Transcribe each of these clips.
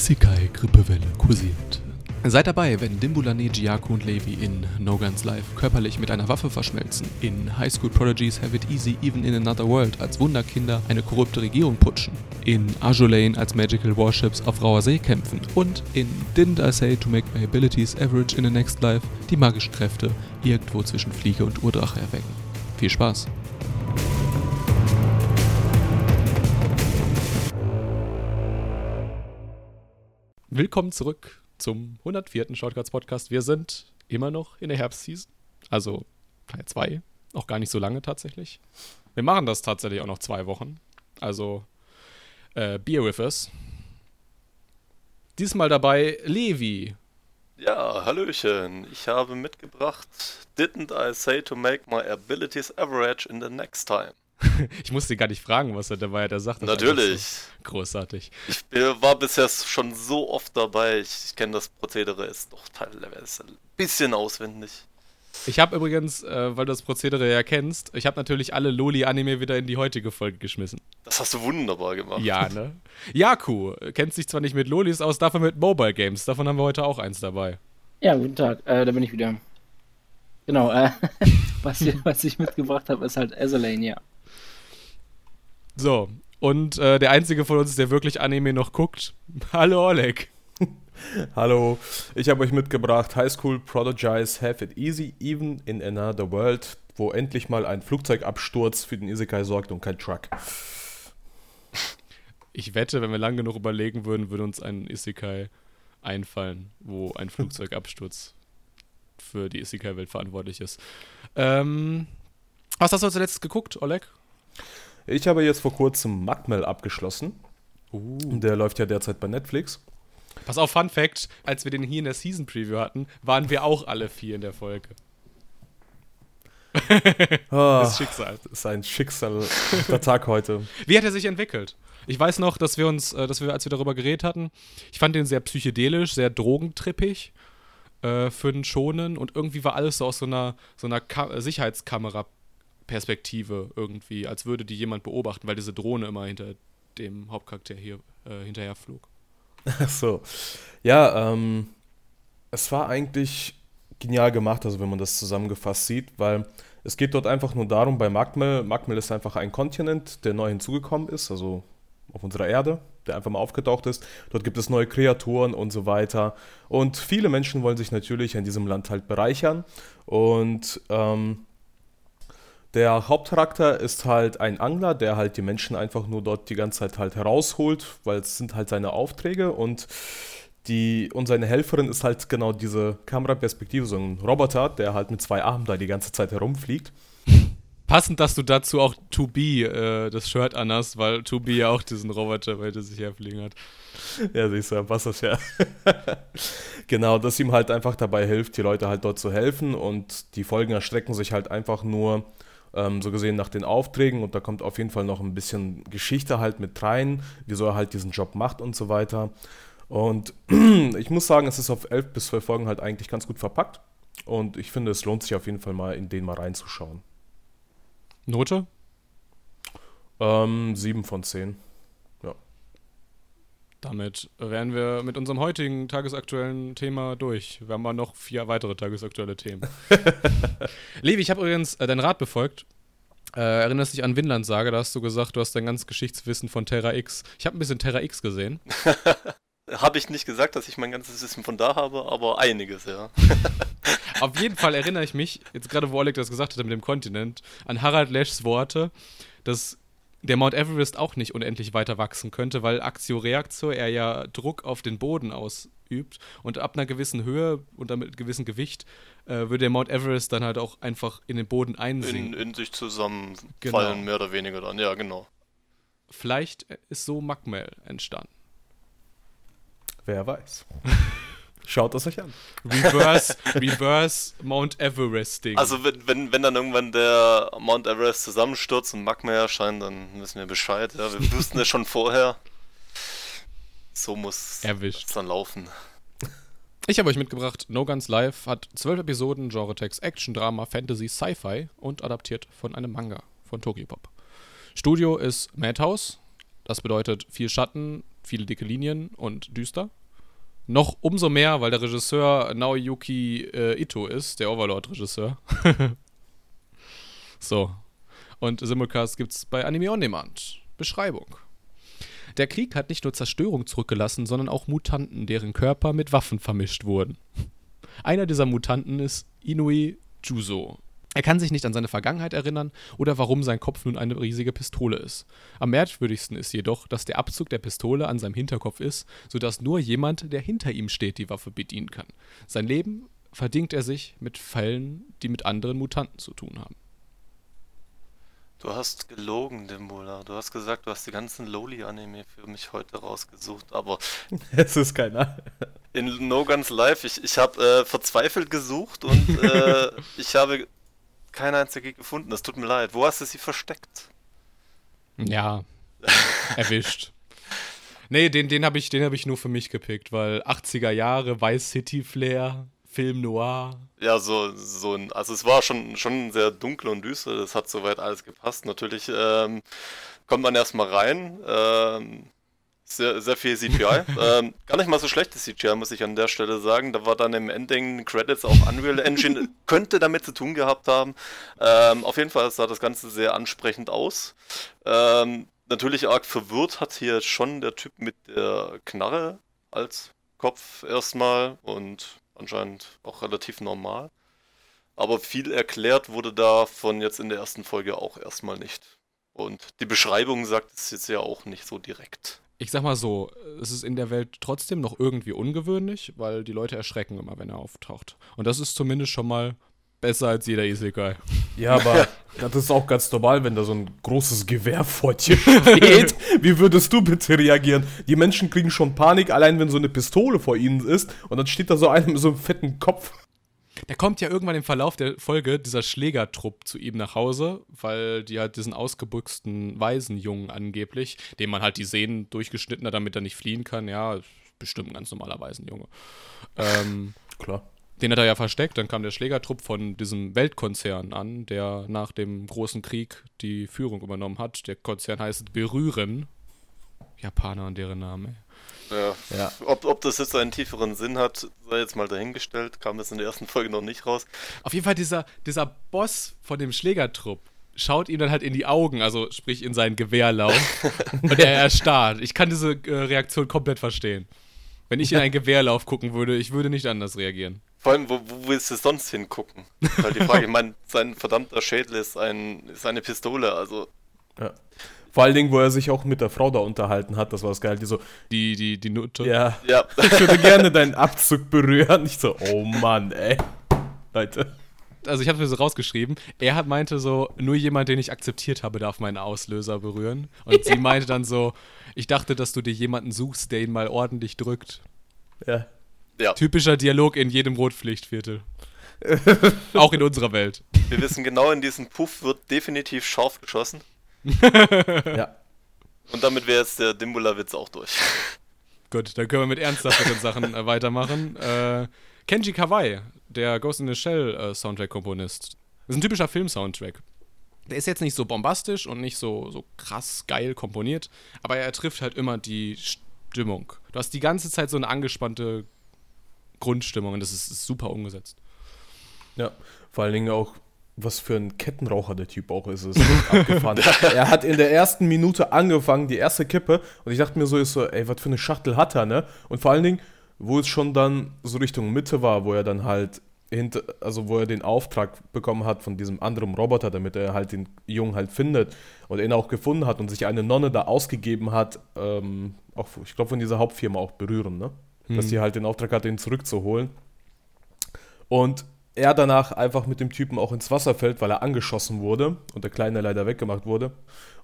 Isekai-Grippewelle kursiert. Seid dabei, wenn Dimbulane, Jiaku und Levi in No Guns Life körperlich mit einer Waffe verschmelzen, in High School Prodigies Have It Easy Even in Another World als Wunderkinder eine korrupte Regierung putschen, in Ajolain als Magical Warships auf rauer See kämpfen und in Didn't I Say to Make My Abilities Average in the Next Life die magischen Kräfte irgendwo zwischen Fliege und Urdrache erwecken. Viel Spaß! Willkommen zurück zum 104. Shortcuts Podcast. Wir sind immer noch in der Herbstseason, also Teil 2, auch gar nicht so lange tatsächlich. Wir machen das tatsächlich auch noch zwei Wochen, also äh, Beer with us. Diesmal dabei Levi. Ja, Hallöchen. Ich habe mitgebracht Didn't I say to make my abilities average in the next time? ich musste gar nicht fragen, was er dabei hat. Er sagt Natürlich. So großartig. Ich war bisher schon so oft dabei. Ich, ich kenne das Prozedere, ist doch teilweise ein bisschen auswendig. Ich habe übrigens, äh, weil du das Prozedere ja kennst, ich habe natürlich alle Loli-Anime wieder in die heutige Folge geschmissen. Das hast du wunderbar gemacht. Ja, ne? Yaku kennt sich zwar nicht mit Lolis aus, dafür mit Mobile Games. Davon haben wir heute auch eins dabei. Ja, guten Tag. Äh, da bin ich wieder. Genau, äh, was, ich, was ich mitgebracht habe, ist halt Azalane, ja. So, und äh, der einzige von uns, der wirklich Anime noch guckt. Hallo Oleg. Hallo, ich habe euch mitgebracht High School Prodigies Have It Easy Even in Another World, wo endlich mal ein Flugzeugabsturz für den Isekai sorgt und kein Truck. Ich wette, wenn wir lang genug überlegen würden, würde uns ein Isekai einfallen, wo ein Flugzeugabsturz für die Isekai-Welt verantwortlich ist. Ähm, was hast du zuletzt geguckt, Oleg? Ich habe jetzt vor kurzem Magmel abgeschlossen. Uh. Der läuft ja derzeit bei Netflix. Pass auf, Fun Fact: Als wir den hier in der Season Preview hatten, waren wir auch alle vier in der Folge. Ah, das ist Schicksal. Das ist ein Schicksal, der Tag heute. Wie hat er sich entwickelt? Ich weiß noch, dass wir uns, äh, dass wir, als wir darüber geredet hatten, ich fand den sehr psychedelisch, sehr drogentrippig äh, für einen Schonen und irgendwie war alles so aus so einer, so einer Sicherheitskamera Perspektive irgendwie, als würde die jemand beobachten, weil diese Drohne immer hinter dem Hauptcharakter hier äh, hinterher flog. Ach so. Ja, ähm, es war eigentlich genial gemacht, also wenn man das zusammengefasst sieht, weil es geht dort einfach nur darum, bei Magmel, Magmel ist einfach ein Kontinent, der neu hinzugekommen ist, also auf unserer Erde, der einfach mal aufgetaucht ist. Dort gibt es neue Kreaturen und so weiter. Und viele Menschen wollen sich natürlich in diesem Land halt bereichern. Und ähm, der Hauptcharakter ist halt ein Angler, der halt die Menschen einfach nur dort die ganze Zeit halt herausholt, weil es sind halt seine Aufträge und die und seine Helferin ist halt genau diese Kameraperspektive, so ein Roboter, der halt mit zwei Armen da die ganze Zeit herumfliegt. Passend, dass du dazu auch To Be äh, das Shirt anhast, weil To Be ja auch diesen Roboter weiter sich herfliegen hat. Ja, siehst du, passt das ja. genau, dass ihm halt einfach dabei hilft, die Leute halt dort zu helfen und die Folgen erstrecken sich halt einfach nur ähm, so gesehen nach den Aufträgen und da kommt auf jeden Fall noch ein bisschen Geschichte halt mit rein, wieso er halt diesen Job macht und so weiter. Und ich muss sagen, es ist auf elf bis zwölf Folgen halt eigentlich ganz gut verpackt und ich finde, es lohnt sich auf jeden Fall mal in den mal reinzuschauen. Note? Ähm, 7 von 10. Damit wären wir mit unserem heutigen tagesaktuellen Thema durch. Wir haben mal noch vier weitere tagesaktuelle Themen. Levi, ich habe übrigens äh, deinen Rat befolgt. Äh, erinnerst dich an Vinland Sage, da hast du gesagt, du hast dein ganzes Geschichtswissen von Terra X. Ich habe ein bisschen Terra X gesehen. habe ich nicht gesagt, dass ich mein ganzes Wissen von da habe, aber einiges, ja. Auf jeden Fall erinnere ich mich, jetzt gerade wo Oleg das gesagt hat mit dem Kontinent, an Harald Leschs Worte, dass der Mount Everest auch nicht unendlich weiter wachsen könnte, weil Aktio-Reaktio er ja Druck auf den Boden ausübt und ab einer gewissen Höhe und damit gewissem Gewicht äh, würde der Mount Everest dann halt auch einfach in den Boden einsinken. In, in sich zusammenfallen, genau. mehr oder weniger dann, ja, genau. Vielleicht ist so Magmel entstanden. Wer weiß. Schaut es euch an. Reverse, Reverse Mount Everesting. Also wenn, wenn, wenn dann irgendwann der Mount Everest zusammenstürzt und Magma erscheint, dann wissen wir Bescheid. Ja, wir wussten es schon vorher. So muss es dann laufen. Ich habe euch mitgebracht, No Guns Live hat zwölf Episoden, Genre-Text, Action, Drama, Fantasy, Sci-Fi und adaptiert von einem Manga von Tokyopop. Studio ist Madhouse, das bedeutet viel Schatten, viele dicke Linien und düster. Noch umso mehr, weil der Regisseur Naoyuki äh, Ito ist, der Overlord-Regisseur. so. Und Simulcast gibt's bei Anime On Demand. Beschreibung. Der Krieg hat nicht nur Zerstörung zurückgelassen, sondern auch Mutanten, deren Körper mit Waffen vermischt wurden. Einer dieser Mutanten ist Inui Juzo. Er kann sich nicht an seine Vergangenheit erinnern oder warum sein Kopf nun eine riesige Pistole ist. Am merkwürdigsten ist jedoch, dass der Abzug der Pistole an seinem Hinterkopf ist, sodass nur jemand, der hinter ihm steht, die Waffe bedienen kann. Sein Leben verdingt er sich mit Fällen, die mit anderen Mutanten zu tun haben. Du hast gelogen, Dimbula. Du hast gesagt, du hast die ganzen Loli-Anime für mich heute rausgesucht, aber Es ist keiner. in No Guns Live, ich, ich habe äh, verzweifelt gesucht und äh, ich habe keine einzige gefunden. Das tut mir leid. Wo hast du sie versteckt? Ja, erwischt. Nee, den, den habe ich, den hab ich nur für mich gepickt, weil 80er Jahre, Vice City Flair, Film Noir. Ja, so, so ein, also es war schon, schon sehr dunkel und düster, das hat soweit alles gepasst. Natürlich ähm, kommt man erstmal rein, ähm, sehr, sehr viel CGI. ähm, gar nicht mal so schlechtes CGI, muss ich an der Stelle sagen. Da war dann im Ending Credits auch Unreal Engine, könnte damit zu tun gehabt haben. Ähm, auf jeden Fall sah das Ganze sehr ansprechend aus. Ähm, natürlich arg verwirrt hat hier schon der Typ mit der Knarre als Kopf erstmal und anscheinend auch relativ normal. Aber viel erklärt wurde davon jetzt in der ersten Folge auch erstmal nicht. Und die Beschreibung sagt es jetzt ja auch nicht so direkt. Ich sag mal so, es ist in der Welt trotzdem noch irgendwie ungewöhnlich, weil die Leute erschrecken immer, wenn er auftaucht. Und das ist zumindest schon mal besser als jeder Isekai. Ja, aber das ist auch ganz normal, wenn da so ein großes Gewehr vor dir steht. Wie würdest du bitte reagieren? Die Menschen kriegen schon Panik, allein wenn so eine Pistole vor ihnen ist und dann steht da so einer mit so einem fetten Kopf. Da kommt ja irgendwann im Verlauf der Folge dieser Schlägertrupp zu ihm nach Hause, weil die halt diesen ausgebüxten Waisenjungen angeblich, dem man halt die Sehnen durchgeschnitten hat, damit er nicht fliehen kann. Ja, bestimmt ein ganz normaler Waisenjunge. Ähm, Klar. den hat er ja versteckt. Dann kam der Schlägertrupp von diesem Weltkonzern an, der nach dem großen Krieg die Führung übernommen hat. Der Konzern heißt Berühren. Japaner und deren Name. Ja. Ja. Ob, ob das jetzt einen tieferen Sinn hat, sei jetzt mal dahingestellt. Kam das in der ersten Folge noch nicht raus. Auf jeden Fall dieser, dieser Boss von dem Schlägertrupp schaut ihm dann halt in die Augen, also sprich in seinen Gewehrlauf und er erstarrt. Ich kann diese äh, Reaktion komplett verstehen. Wenn ich in einen Gewehrlauf gucken würde, ich würde nicht anders reagieren. Vor allem, wo, wo willst du sonst hingucken? Ist Halt die Frage, ich meine, sein verdammter Schädel ist, ein, ist eine Pistole, also Ja. Vor allen Dingen, wo er sich auch mit der Frau da unterhalten hat, das war das geil. Die so, Die, die, die Nutte. ja, ja. ich würde gerne deinen Abzug berühren. Ich so, oh Mann, ey. Leute. Also ich habe mir so rausgeschrieben, er hat meinte so, nur jemand, den ich akzeptiert habe, darf meinen Auslöser berühren. Und sie meinte dann so, ich dachte, dass du dir jemanden suchst, der ihn mal ordentlich drückt. Ja. ja. Typischer Dialog in jedem Rotpflichtviertel. Auch in unserer Welt. Wir wissen genau, in diesem Puff wird definitiv scharf geschossen. Ja. Und damit wäre jetzt der Dimbula-Witz auch durch. Gut, dann können wir mit ernsthafteren Sachen äh, weitermachen. Äh, Kenji Kawai, der Ghost in the Shell äh, Soundtrack-Komponist. Das ist ein typischer Film-Soundtrack. Der ist jetzt nicht so bombastisch und nicht so, so krass geil komponiert, aber er trifft halt immer die Stimmung. Du hast die ganze Zeit so eine angespannte Grundstimmung und das ist, ist super umgesetzt. Ja, vor allen Dingen auch, was für ein Kettenraucher der Typ auch ist. ist echt abgefahren. er hat in der ersten Minute angefangen, die erste Kippe, und ich dachte mir so, ist so, ey, was für eine Schachtel hat er, ne? Und vor allen Dingen, wo es schon dann so Richtung Mitte war, wo er dann halt hinter, also wo er den Auftrag bekommen hat von diesem anderen Roboter, damit er halt den Jungen halt findet und ihn auch gefunden hat und sich eine Nonne da ausgegeben hat, ähm, auch, ich glaube, von dieser Hauptfirma auch berühren, ne? Dass die halt den Auftrag hatte, ihn zurückzuholen. Und er danach einfach mit dem Typen auch ins Wasser fällt, weil er angeschossen wurde und der Kleine leider weggemacht wurde.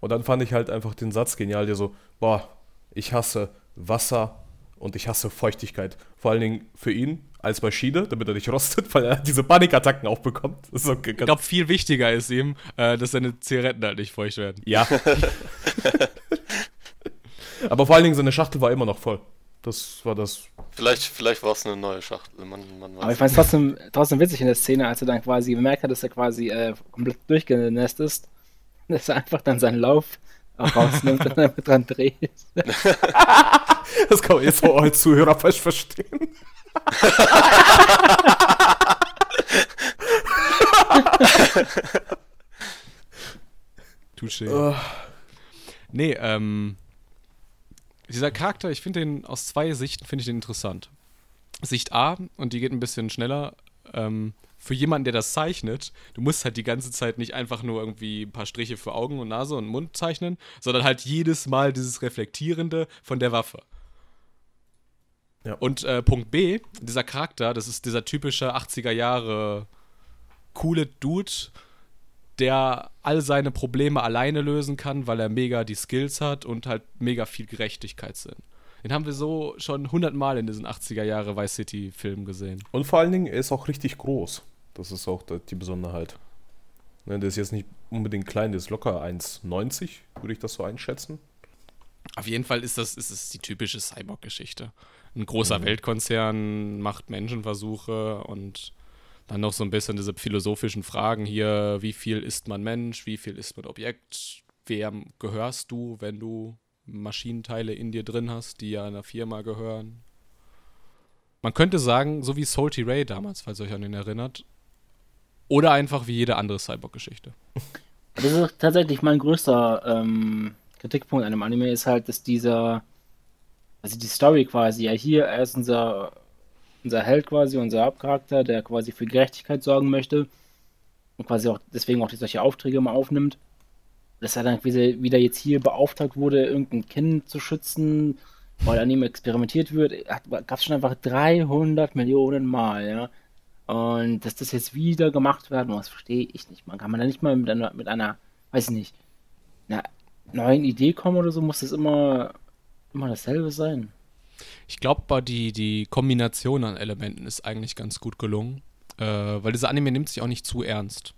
Und dann fand ich halt einfach den Satz genial, der so, boah, ich hasse Wasser und ich hasse Feuchtigkeit. Vor allen Dingen für ihn als Maschine, damit er nicht rostet, weil er diese Panikattacken auch bekommt. Okay, Ich glaube, viel wichtiger ist ihm, äh, dass seine Zigaretten halt nicht feucht werden. ja. Aber vor allen Dingen seine Schachtel war immer noch voll. Das war das. Vielleicht, vielleicht war es eine neue Schachtel. Man, man Aber ich fand es trotzdem, trotzdem witzig in der Szene, als er dann quasi bemerkt hat, dass er quasi äh, komplett durchgenässt ist, dass er einfach dann seinen Lauf rausnimmt und damit dran dreht. Das kann man jetzt so als Zuhörer falsch verstehen. Touché. Oh. Nee, ähm. Dieser Charakter, ich finde den aus zwei Sichten finde ich den interessant. Sicht A, und die geht ein bisschen schneller, ähm, für jemanden, der das zeichnet, du musst halt die ganze Zeit nicht einfach nur irgendwie ein paar Striche für Augen und Nase und Mund zeichnen, sondern halt jedes Mal dieses Reflektierende von der Waffe. Ja. Und äh, Punkt B, dieser Charakter, das ist dieser typische 80er Jahre coole Dude, der all seine Probleme alleine lösen kann, weil er mega die Skills hat und halt mega viel Gerechtigkeitssinn. Den haben wir so schon hundertmal in diesen 80er Jahre Vice City Filmen gesehen. Und vor allen Dingen, er ist auch richtig groß. Das ist auch die Besonderheit. Ne, der ist jetzt nicht unbedingt klein, der ist locker 1,90, würde ich das so einschätzen. Auf jeden Fall ist das ist es die typische Cyborg-Geschichte. Ein großer Weltkonzern macht Menschenversuche und dann noch so ein bisschen diese philosophischen Fragen hier, wie viel ist man Mensch, wie viel ist man Objekt, wem gehörst du, wenn du Maschinenteile in dir drin hast, die ja einer Firma gehören. Man könnte sagen, so wie Salty Ray damals, falls ihr euch an ihn erinnert. Oder einfach wie jede andere Cyborg-Geschichte. Das ist tatsächlich mein größter ähm, Kritikpunkt an dem Anime, ist halt, dass dieser, also die Story quasi, ja hier, er ist unser, unser Held quasi, unser Hauptcharakter, der quasi für Gerechtigkeit sorgen möchte und quasi auch deswegen auch solche Aufträge immer aufnimmt. Dass er dann wieder, jetzt hier beauftragt wurde, irgendein Kind zu schützen, weil an ihm experimentiert wird, gab es schon einfach 300 Millionen Mal, ja. Und dass das jetzt wieder gemacht werden muss, verstehe ich nicht. Man kann man da nicht mal mit einer, mit einer, weiß ich nicht, einer neuen Idee kommen oder so, muss das immer, immer dasselbe sein. Ich glaube, die, die Kombination an Elementen ist eigentlich ganz gut gelungen. Äh, weil dieser Anime nimmt sich auch nicht zu ernst.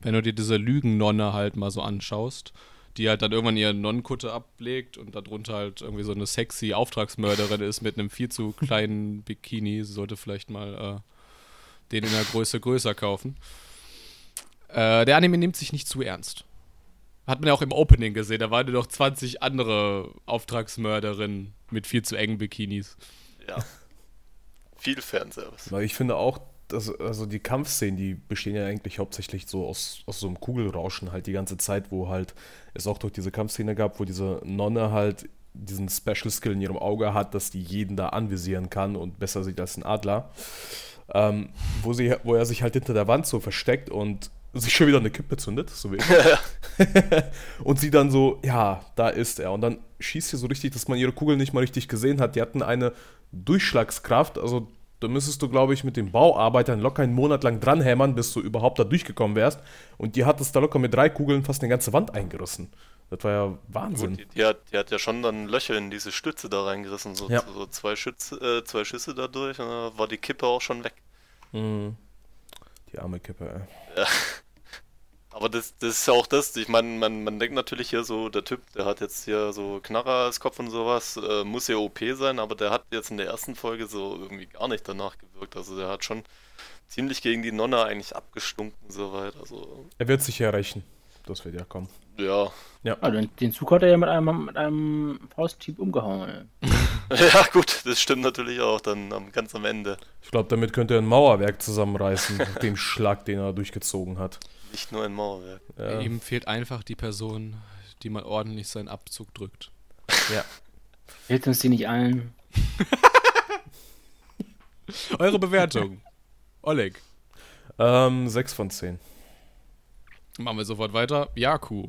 Wenn du dir diese Lügennonne halt mal so anschaust, die halt dann irgendwann ihre Nonnenkutte ablegt und darunter halt irgendwie so eine sexy Auftragsmörderin ist mit einem viel zu kleinen Bikini, Sie sollte vielleicht mal äh, den in der Größe größer kaufen. Äh, der Anime nimmt sich nicht zu ernst. Hat man ja auch im Opening gesehen, da waren ja noch 20 andere Auftragsmörderinnen mit viel zu engen Bikinis. Ja. Viel Fanservice. Weil ich finde auch, dass, also die Kampfszenen, die bestehen ja eigentlich hauptsächlich so aus, aus so einem Kugelrauschen halt die ganze Zeit, wo halt es auch durch diese Kampfszene gab, wo diese Nonne halt diesen Special Skill in ihrem Auge hat, dass die jeden da anvisieren kann und besser sieht als ein Adler. Ähm, wo, sie, wo er sich halt hinter der Wand so versteckt und sich schon wieder eine Kippe zündet, so wie ich. und sie dann so, ja, da ist er. Und dann schießt sie so richtig, dass man ihre Kugel nicht mal richtig gesehen hat. Die hatten eine Durchschlagskraft, also da müsstest du, glaube ich, mit den Bauarbeitern locker einen Monat lang dranhämmern, bis du überhaupt da durchgekommen wärst. Und die hat es da locker mit drei Kugeln fast eine ganze Wand eingerissen. Das war ja Wahnsinn. Gut, die, die, hat, die hat ja schon dann Löcher in diese Stütze da reingerissen, so, Ja. so zwei, Schütze, äh, zwei Schüsse dadurch und dann war die Kippe auch schon weg. Mhm. Die arme Kippe, ey. Aber das, das ist ja auch das, ich meine, man, man denkt natürlich hier so, der Typ, der hat jetzt hier so Knarrer als Kopf und sowas, äh, muss ja OP sein, aber der hat jetzt in der ersten Folge so irgendwie gar nicht danach gewirkt. Also der hat schon ziemlich gegen die Nonne eigentlich abgestunken soweit. Also Er wird sich ja rächen. Das wird ja kommen. ja. Ah, den, den Zug hat er ja mit einem, mit einem Fausthieb umgehauen. Ja gut, das stimmt natürlich auch dann am, ganz am Ende. Ich glaube, damit könnte er ein Mauerwerk zusammenreißen, nach dem Schlag, den er durchgezogen hat. Nicht nur ein Mauerwerk. Ja. Ihm fehlt einfach die Person, die mal ordentlich seinen Abzug drückt. ja. Fehlt uns die nicht allen? Eure Bewertung. Oleg. Ähm, 6 von 10. Machen wir sofort weiter. Jaku.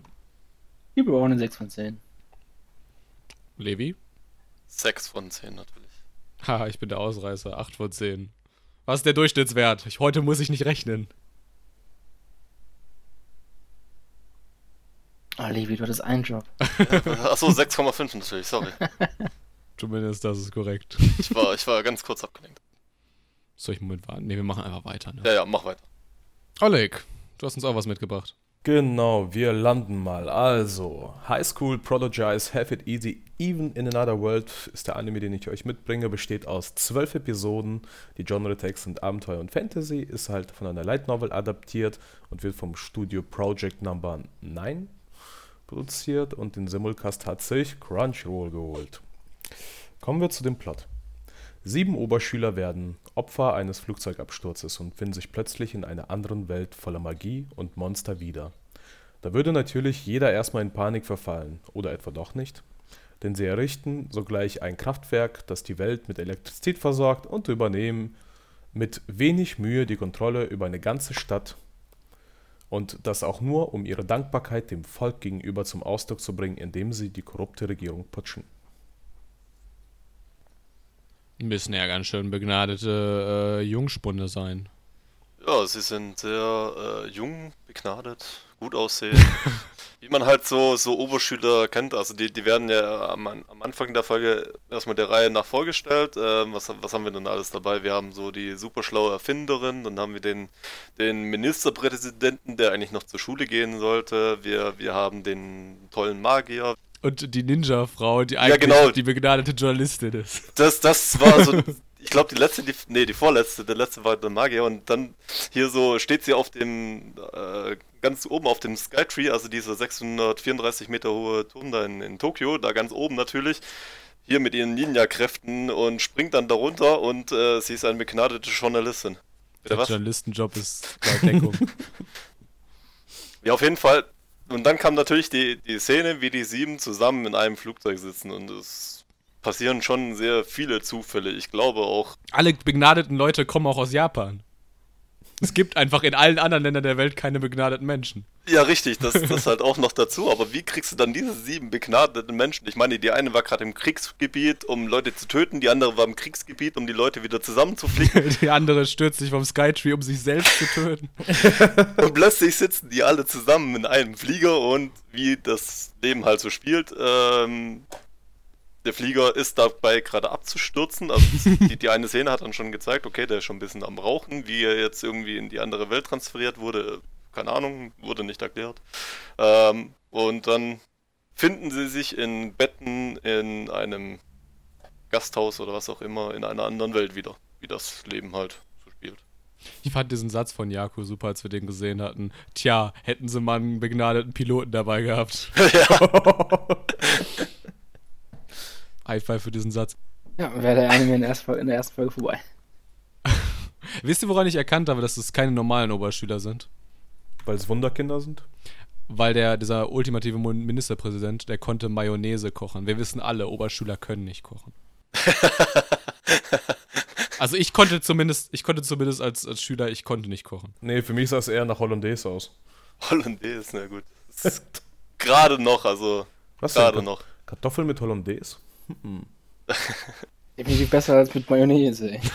Ich gebe auch eine 6 von 10. Levi. 6 von 10 natürlich. Haha, ich bin der Ausreißer. 8 von 10. Was ist der Durchschnittswert? Ich, heute muss ich nicht rechnen. Ah, Levi, du hattest einen Job. Achso, 6,5 natürlich, sorry. Zumindest das ist korrekt. Ich war, ich war ganz kurz abgelenkt. Soll ich einen Moment warten? Ne, wir machen einfach weiter. Ne? Ja, ja, mach weiter. Oleg, du hast uns auch was mitgebracht. Genau, wir landen mal. Also, High School Prodigies Have It Easy Even in Another World ist der Anime, den ich euch mitbringe, besteht aus zwölf Episoden. Die Genre-Tags sind Abenteuer und Fantasy, ist halt von einer Light Novel adaptiert und wird vom Studio Project Number 9 produziert und den Simulcast hat sich Crunchyroll geholt. Kommen wir zu dem Plot. Sieben Oberschüler werden Opfer eines Flugzeugabsturzes und finden sich plötzlich in einer anderen Welt voller Magie und Monster wieder. Da würde natürlich jeder erstmal in Panik verfallen, oder etwa doch nicht? Denn sie errichten sogleich ein Kraftwerk, das die Welt mit Elektrizität versorgt und übernehmen mit wenig Mühe die Kontrolle über eine ganze Stadt und das auch nur, um ihre Dankbarkeit dem Volk gegenüber zum Ausdruck zu bringen, indem sie die korrupte Regierung putschen. Müssen ja ganz schön begnadete äh, Jungspunde sein. Ja, sie sind sehr äh, jung, begnadet, gut aussehen. Wie man halt so, so Oberschüler kennt. Also die, die werden ja am, am Anfang der Folge erstmal der Reihe nach vorgestellt. Ähm, was, was haben wir denn alles dabei? Wir haben so die super schlaue Erfinderin, dann haben wir den, den Ministerpräsidenten, der eigentlich noch zur Schule gehen sollte. Wir, wir haben den tollen Magier. Und die Ninja-Frau, die eigentlich genau. die begnadete Journalistin ist. Das, das war so, ich glaube, die letzte, die, nee, die vorletzte, der letzte war der Magier und dann hier so steht sie auf dem, äh, ganz oben auf dem Skytree, also dieser 634 Meter hohe Turm da in, in Tokio, da ganz oben natürlich, hier mit ihren Ninja-Kräften und springt dann darunter und äh, sie ist eine begnadete Journalistin. Bitte Der was? Journalistenjob ist bei Deckung. Ja, auf jeden Fall. Und dann kam natürlich die, die Szene, wie die sieben zusammen in einem Flugzeug sitzen und es passieren schon sehr viele Zufälle. Ich glaube auch, Alle begnadeten Leute kommen auch aus Japan. Es gibt einfach in allen anderen Ländern der Welt keine begnadeten Menschen. Ja, richtig, das, das halt auch noch dazu. Aber wie kriegst du dann diese sieben begnadeten Menschen? Ich meine, die eine war gerade im Kriegsgebiet, um Leute zu töten, die andere war im Kriegsgebiet, um die Leute wieder zusammenzuflicken. Die andere stürzt sich vom Skytree, um sich selbst zu töten. und plötzlich sitzen die alle zusammen in einem Flieger und wie das Leben halt so spielt, ähm, der Flieger ist dabei gerade abzustürzen. Also die, die eine Szene hat dann schon gezeigt, okay, der ist schon ein bisschen am Rauchen, wie er jetzt irgendwie in die andere Welt transferiert wurde. Keine Ahnung, wurde nicht erklärt. Ähm, und dann finden sie sich in Betten in einem Gasthaus oder was auch immer in einer anderen Welt wieder, wie das Leben halt so spielt. Ich fand diesen Satz von Jaco super, als wir den gesehen hatten. Tja, hätten sie mal einen begnadeten Piloten dabei gehabt. High five für diesen Satz. Ja, wäre der Anime in der, ersten Folge, in der ersten Folge vorbei. Wisst ihr, woran ich erkannt habe, dass es keine normalen Oberschüler sind? Weil es Wunderkinder sind? Weil der, dieser ultimative Ministerpräsident, der konnte Mayonnaise kochen. Wir wissen alle, Oberschüler können nicht kochen. also ich konnte zumindest, ich konnte zumindest als, als Schüler, ich konnte nicht kochen. Nee, für mich sah es eher nach Hollandaise aus. Hollandaise, na gut. Gerade noch, also Was gerade noch. Kartoffeln mit Hollandaise? Definitiv besser als mit Mayonnaise, ey.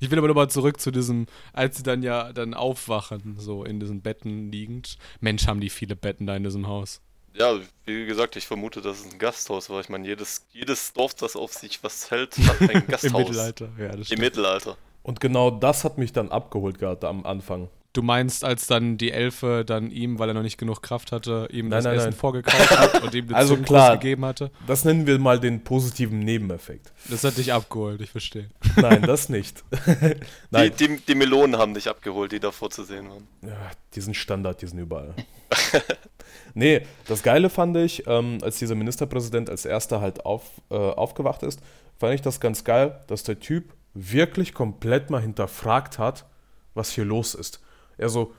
Ich will aber nochmal zurück zu diesem, als sie dann ja dann aufwachen, so in diesen Betten liegend. Mensch, haben die viele Betten da in diesem Haus. Ja, wie gesagt, ich vermute, dass es ein Gasthaus war. Ich meine, jedes, jedes Dorf, das auf sich was hält, hat ein Gasthaus. Im Mittelalter. Ja, das Im stimmt. Mittelalter. Und genau das hat mich dann abgeholt gerade am Anfang. Du meinst, als dann die Elfe dann ihm, weil er noch nicht genug Kraft hatte, ihm Nein, das nein, Essen nein. vorgekauft hat und ihm den Also klar. gegeben hatte? Das nennen wir mal den positiven Nebeneffekt. Das hat dich abgeholt, ich verstehe. Nein, das nicht. Die, Nein, die, die Melonen haben dich abgeholt, die davor zu sehen waren. ja, die sind Standard, die sind überall. nee, das Geile fand ich, ähm, als dieser Ministerpräsident als erster halt auf, äh, aufgewacht ist, fand ich das ganz geil, dass der Typ wirklich komplett mal hinterfragt hat, was hier los ist. Er so,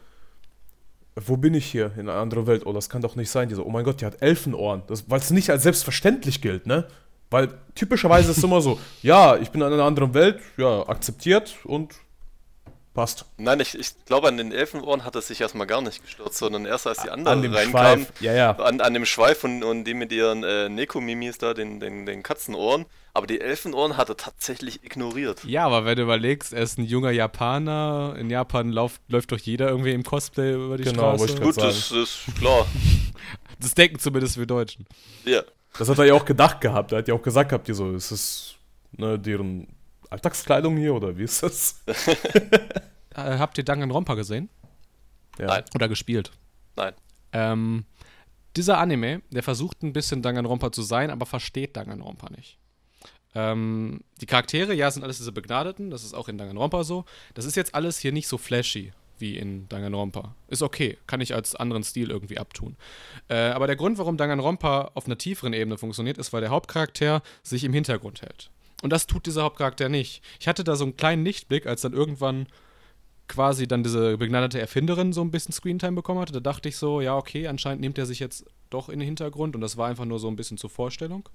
wo bin ich hier in einer anderen Welt? Oh, das kann doch nicht sein. Die so, oh mein Gott, die hat Elfenohren. Weil es nicht als selbstverständlich gilt, ne? Weil typischerweise ist es immer so, ja, ich bin in einer anderen Welt, ja, akzeptiert und passt. Nein, ich, ich glaube, an den Elfenohren hat es sich erstmal gar nicht gestürzt, sondern erst als die anderen An dem reinkamen. Schweif. Ja, ja. An, an dem Schweif und, und die mit ihren äh, Nekomimis da, den, den, den Katzenohren. Aber die Elfenohren hat er tatsächlich ignoriert. Ja, aber wenn du überlegst, er ist ein junger Japaner. In Japan lauf, läuft doch jeder irgendwie im Cosplay über die Genau, Straße. Gut, sagen. das ist klar. Das denken zumindest wir Deutschen. Ja. Das hat er ja auch gedacht gehabt. Er hat ja auch gesagt gehabt, die so, ist das ne, deren Alltagskleidung hier oder wie ist das? Äh, habt ihr Danganronpa gesehen? Ja. Nein. Oder gespielt? Nein. Ähm, dieser Anime, der versucht ein bisschen Danganronpa zu sein, aber versteht Danganronpa nicht. Ähm, die Charaktere, ja, sind alles diese Begnadeten, das ist auch in Danganronpa so. Das ist jetzt alles hier nicht so flashy. wie in Danganronpa. Ist okay, kann ich als anderen Stil irgendwie abtun. Äh, aber der Grund, warum Danganronpa auf einer tieferen Ebene funktioniert, ist, weil der Hauptcharakter sich im Hintergrund hält. Und das tut dieser Hauptcharakter nicht. Ich hatte da so einen kleinen Lichtblick, als dann irgendwann quasi dann diese begnadete Erfinderin so ein bisschen Screentime bekommen hatte. Da dachte ich so, ja, okay, anscheinend nimmt er sich jetzt doch in den Hintergrund und das war einfach nur so ein bisschen zur Vorstellung.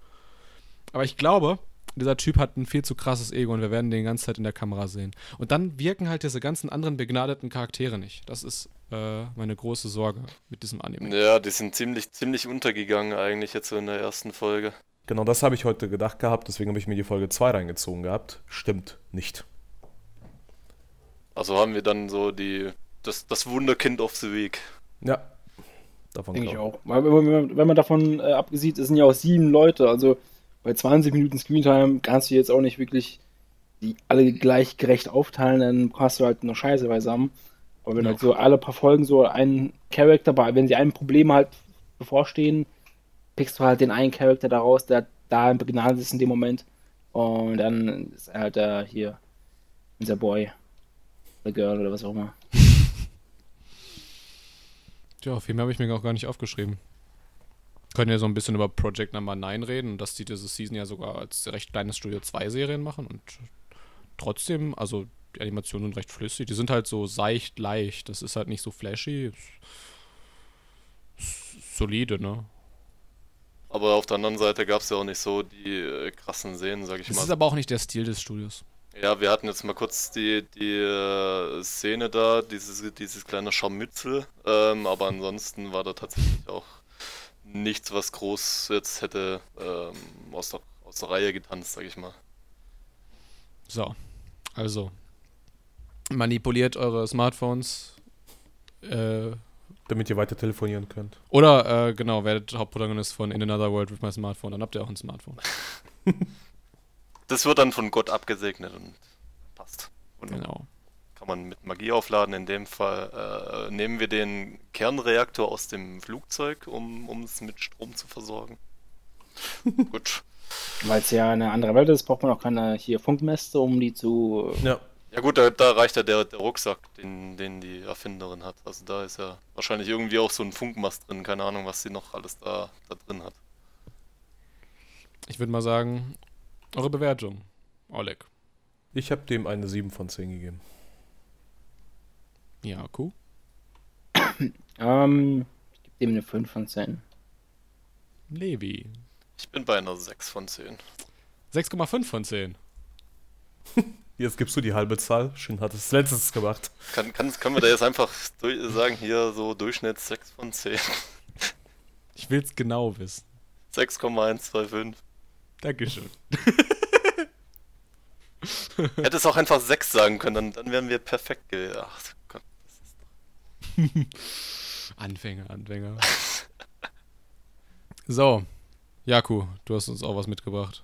Aber ich glaube, dieser Typ hat ein viel zu krasses Ego und wir werden den die ganze Zeit in der Kamera sehen. Und dann wirken halt diese ganzen anderen begnadeten Charaktere nicht. Das ist äh, meine große Sorge mit diesem Anime. Ja, die sind ziemlich, ziemlich untergegangen eigentlich jetzt so in der ersten Folge. Genau das habe ich heute gedacht gehabt, deswegen habe ich mir die Folge 2 reingezogen gehabt. Stimmt nicht. Also haben wir dann so die das, das Wunderkind of the Week. Ja, davon Denke ich auch. Weil, wenn, man, wenn man davon äh, abgesieht, es sind ja auch sieben Leute, also bei 20 Minuten Screentime kannst du jetzt auch nicht wirklich die alle gleich gerecht aufteilen, dann hast du halt nur Scheiße beisammen. Aber wenn ja. halt so alle paar Folgen so einen Charakter, wenn sie einem Problem halt bevorstehen, pickst du halt den einen Charakter daraus, der da begnadet ist in dem Moment. Und dann ist er halt der hier, unser Boy. Oder Girl oder was auch immer. Tja, viel mehr habe ich mir auch gar nicht aufgeschrieben. Können ja so ein bisschen über Project Number 9 reden, dass die diese Season ja sogar als recht kleines Studio 2 Serien machen und trotzdem, also die Animationen sind recht flüssig. Die sind halt so seicht leicht. Das ist halt nicht so flashy. Solide, ne? Aber auf der anderen Seite gab es ja auch nicht so die äh, krassen Szenen, sag ich das mal. Das ist aber auch nicht der Stil des Studios. Ja, wir hatten jetzt mal kurz die, die äh, Szene da, dieses, dieses kleine Scharmützel, ähm, aber ansonsten war da tatsächlich auch nichts, was groß jetzt hätte ähm, aus, der, aus der Reihe getanzt, sag ich mal. So, also manipuliert eure Smartphones. Äh, damit ihr weiter telefonieren könnt. Oder, äh, genau, werdet Hauptprotagonist von In Another World with My Smartphone, dann habt ihr auch ein Smartphone. das wird dann von Gott abgesegnet und passt. Und genau. Man mit Magie aufladen. In dem Fall äh, nehmen wir den Kernreaktor aus dem Flugzeug, um es mit Strom zu versorgen. Gut. Weil es ja eine andere Welt ist, braucht man auch keine hier Funkmäste, um die zu. Ja. Ja gut, da, da reicht ja der, der Rucksack, den, den die Erfinderin hat. Also da ist ja wahrscheinlich irgendwie auch so ein Funkmast drin. Keine Ahnung, was sie noch alles da, da drin hat. Ich würde mal sagen, eure Bewertung, Oleg. Ich habe dem eine 7 von 10 gegeben. Ja, cool. ähm, ich gebe dem eine 5 von 10. Levi. Ich bin bei einer 6 von 10. 6,5 von 10. Jetzt gibst du die halbe Zahl. Schön hat es letztes gemacht. Kann, kann, können wir da jetzt einfach sagen, hier so Durchschnitt 6 von 10? Ich will es genau wissen. 6,125. Dankeschön. Hätte es auch einfach 6 sagen können, dann, dann wären wir perfekt gewesen. Ach Gott, das ist doch... Anfänger, Anfänger. so, Jaku, du hast uns auch was mitgebracht.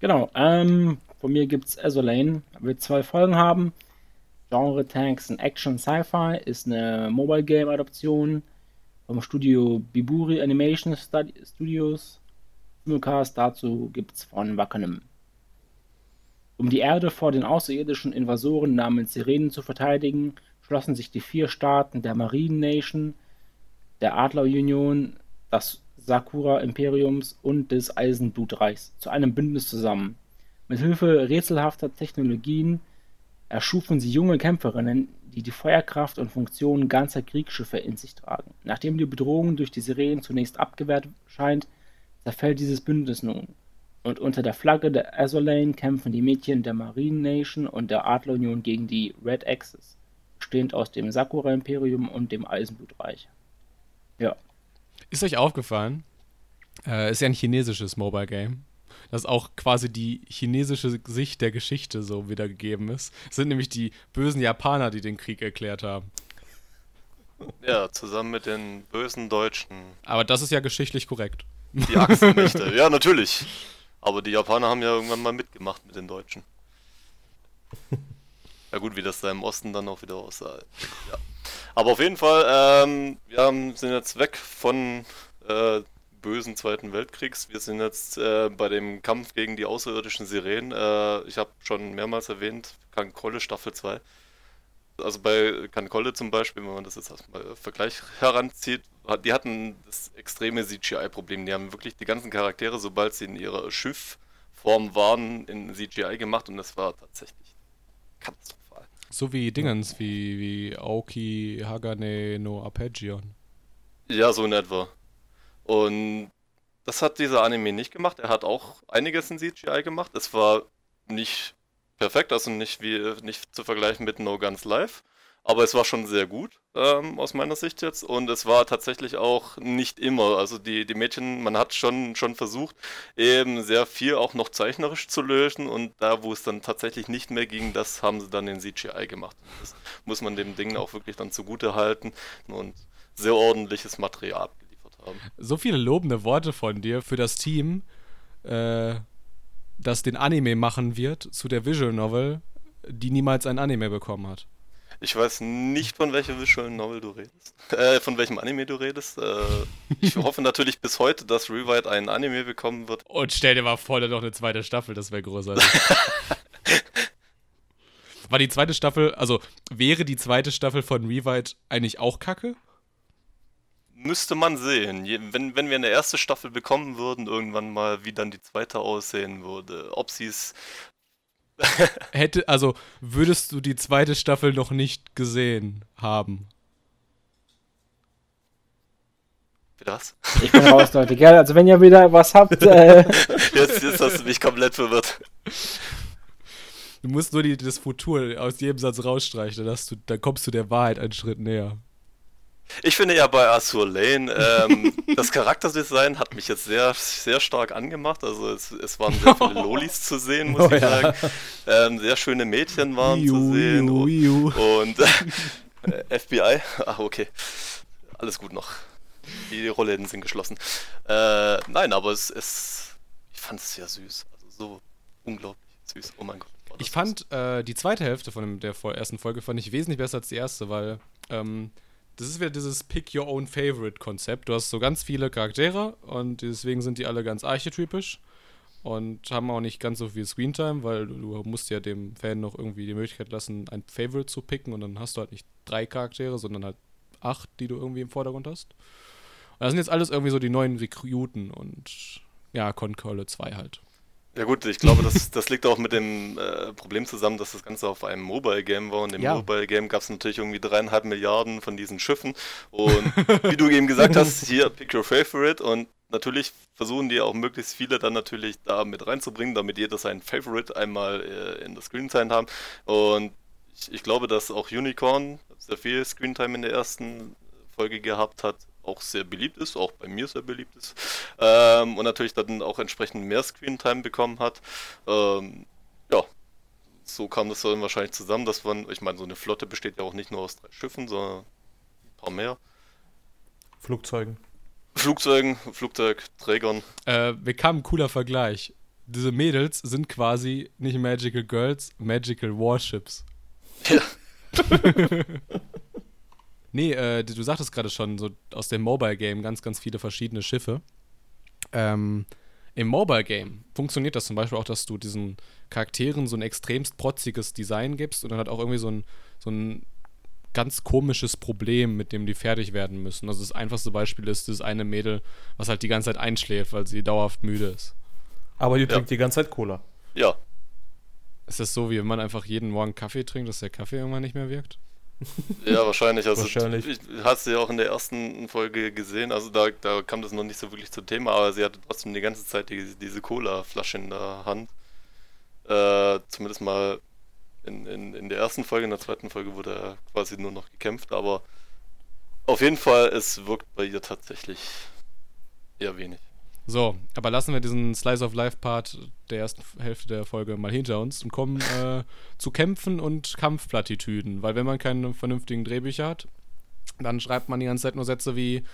Genau, ähm, von mir gibt es Azolane, wird zwei Folgen haben. Genre Tanks and Action Sci-Fi ist eine Mobile Game Adaption vom Studio Biburi Animation Studios. Simulcast dazu gibt es von Wackenem. Um die Erde vor den außerirdischen Invasoren namens Sirenen zu verteidigen, schlossen sich die vier Staaten der Marine Nation, der Adler Union, des Sakura Imperiums und des Eisenblutreichs zu einem Bündnis zusammen. Mit Hilfe rätselhafter Technologien erschufen sie junge Kämpferinnen, die die Feuerkraft und Funktionen ganzer Kriegsschiffe in sich tragen. Nachdem die Bedrohung durch die Sirenen zunächst abgewehrt scheint, zerfällt dieses Bündnis nun. Und unter der Flagge der Azolane kämpfen die Mädchen der Marine Nation und der Adlerunion gegen die Red Axis, bestehend aus dem Sakura-Imperium und dem Eisenblutreich. Ja. Ist euch aufgefallen? Äh, ist ja ein chinesisches Mobile Game dass auch quasi die chinesische Sicht der Geschichte so wiedergegeben ist. Es sind nämlich die bösen Japaner, die den Krieg erklärt haben. Ja, zusammen mit den bösen Deutschen. Aber das ist ja geschichtlich korrekt. Die Achsenmächte, ja, natürlich. Aber die Japaner haben ja irgendwann mal mitgemacht mit den Deutschen. Ja gut, wie das da im Osten dann auch wieder aussah. Ja. Aber auf jeden Fall, ähm, wir sind jetzt weg von äh, bösen Zweiten Weltkriegs. Wir sind jetzt äh, bei dem Kampf gegen die außerirdischen Sirenen. Äh, ich habe schon mehrmals erwähnt, Kankrolle Staffel 2. also bei Kankolle zum Beispiel, wenn man das jetzt erstmal Vergleich heranzieht, die hatten das extreme CGI-Problem. Die haben wirklich die ganzen Charaktere, sobald sie in ihrer Schiffform waren, in CGI gemacht und das war tatsächlich katastrophal. So wie Dingens, wie, wie Aoki Hagane no Arpeggion. Ja, so in etwa. Und das hat dieser Anime nicht gemacht. Er hat auch einiges in CGI gemacht. Es war nicht perfekt, also nicht wie nicht zu vergleichen mit No Guns Live. Aber es war schon sehr gut, ähm, aus meiner Sicht jetzt. Und es war tatsächlich auch nicht immer. Also die, die Mädchen, man hat schon, schon versucht, eben sehr viel auch noch zeichnerisch zu lösen. Und da, wo es dann tatsächlich nicht mehr ging, das haben sie dann in CGI gemacht. Das muss man dem Ding auch wirklich dann zugute halten. Und sehr ordentliches Material abgeliefert haben. So viele lobende Worte von dir für das Team, äh, das den Anime machen wird, zu der Visual Novel, die niemals ein Anime bekommen hat. Ich weiß nicht, von welcher Visual Novel du redest. Äh, von welchem Anime du redest. Äh, ich hoffe natürlich bis heute, dass Rewrite einen Anime bekommen wird. Und stell dir mal vor, da noch eine zweite Staffel, das wäre großartig. War die zweite Staffel, also wäre die zweite Staffel von Rewrite eigentlich auch kacke? Müsste man sehen. Wenn, wenn wir eine erste Staffel bekommen würden, irgendwann mal, wie dann die zweite aussehen würde. Ob sie es hätte, also würdest du die zweite Staffel noch nicht gesehen haben? Was? Ich bin raus, Leute, gell? Also wenn ihr wieder was habt. Äh jetzt, jetzt hast du mich komplett verwirrt. Du musst nur die, das Futur aus jedem Satz rausstreichen, dann, hast du, dann kommst du der Wahrheit einen Schritt näher. Ich finde ja bei Azur Lane, ähm, das Charakterdesign hat mich jetzt sehr, sehr stark angemacht. Also es, es waren sehr viele Lolis zu sehen, muss oh, ich ja. sagen. Ähm, sehr schöne Mädchen waren Iu, zu sehen. Iu, Iu. Und, und äh, FBI, ach okay, alles gut noch. Die Rollläden sind geschlossen. Äh, nein, aber es, es ich fand es sehr süß. Also so unglaublich süß. Oh mein Gott. Ich fand äh, die zweite Hälfte von der ersten Folge fand ich wesentlich besser als die erste, weil ähm, das ist wieder dieses Pick Your Own Favorite Konzept. Du hast so ganz viele Charaktere und deswegen sind die alle ganz archetypisch und haben auch nicht ganz so viel Screentime, weil du musst ja dem Fan noch irgendwie die Möglichkeit lassen, ein Favorite zu picken und dann hast du halt nicht drei Charaktere, sondern halt acht, die du irgendwie im Vordergrund hast. Und das sind jetzt alles irgendwie so die neuen Rekruten und ja, Concolle 2 halt. Ja gut, ich glaube, das, das liegt auch mit dem äh, Problem zusammen, dass das Ganze auf einem Mobile-Game war. Und im ja. Mobile-Game gab es natürlich irgendwie dreieinhalb Milliarden von diesen Schiffen. Und wie du eben gesagt hast, hier pick your favorite. Und natürlich versuchen die auch möglichst viele dann natürlich da mit reinzubringen, damit jeder seinen Favorite einmal äh, in der Screentime haben. Und ich, ich glaube, dass auch Unicorn sehr viel Screentime in der ersten Folge gehabt hat auch sehr beliebt ist, auch bei mir sehr beliebt ist. Ähm, und natürlich dann auch entsprechend mehr Screentime bekommen hat. Ähm, ja, so kam das dann wahrscheinlich zusammen, dass man, ich meine, so eine Flotte besteht ja auch nicht nur aus drei Schiffen, sondern ein paar mehr. Flugzeugen. Flugzeugen, Flugzeugträgern. Äh, wir kamen ein cooler Vergleich. Diese Mädels sind quasi nicht Magical Girls, Magical Warships. Ja. Nee, äh, du sagtest gerade schon, so aus dem Mobile-Game ganz, ganz viele verschiedene Schiffe. Ähm, Im Mobile-Game funktioniert das zum Beispiel auch, dass du diesen Charakteren so ein extremst protziges Design gibst und dann hat auch irgendwie so ein, so ein ganz komisches Problem, mit dem die fertig werden müssen. Also das einfachste Beispiel ist das eine Mädel, was halt die ganze Zeit einschläft, weil sie dauerhaft müde ist. Aber die ja. trinkt die ganze Zeit Cola. Ja. Ist das so, wie wenn man einfach jeden Morgen Kaffee trinkt, dass der Kaffee irgendwann nicht mehr wirkt? Ja, wahrscheinlich. Also, wahrscheinlich. Ich, hast du ja auch in der ersten Folge gesehen. Also, da, da kam das noch nicht so wirklich zum Thema, aber sie hatte trotzdem die ganze Zeit die, diese Cola-Flasche in der Hand. Äh, zumindest mal in, in, in der ersten Folge. In der zweiten Folge wurde er quasi nur noch gekämpft, aber auf jeden Fall, es wirkt bei ihr tatsächlich eher wenig. So, aber lassen wir diesen Slice of Life Part der ersten Hälfte der Folge mal hinter uns und kommen äh, zu Kämpfen und Kampfplattitüden. Weil wenn man keine vernünftigen Drehbücher hat, dann schreibt man die ganze Zeit nur Sätze wie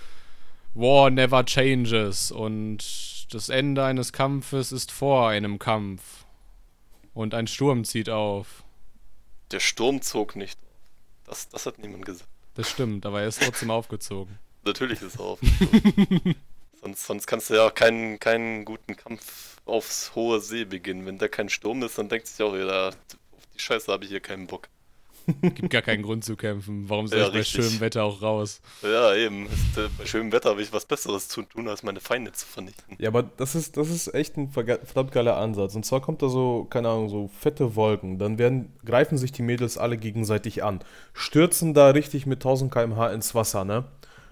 War never changes und das Ende eines Kampfes ist vor einem Kampf. Und ein Sturm zieht auf. Der Sturm zog nicht auf. Das, das hat niemand gesagt. Das stimmt, aber er ist trotzdem aufgezogen. Natürlich ist er aufgezogen. Sonst, sonst kannst du ja auch keinen, keinen guten Kampf aufs hohe See beginnen. Wenn da kein Sturm ist, dann denkt sich auch jeder, auf die Scheiße habe ich hier keinen Bock. Gibt gar keinen Grund zu kämpfen. Warum soll Ja, ich bei richtig. schönem Wetter auch raus? Ja, eben. Ist, äh, bei schönem Wetter habe ich was Besseres zu tun, als meine Feinde zu vernichten. Ja, aber das ist, das ist echt ein verdammt geiler Ansatz. Und zwar kommt da so, keine Ahnung, so fette Wolken. Dann werden, greifen sich die Mädels alle gegenseitig an. Stürzen da richtig mit 1000 km/h ins Wasser, ne?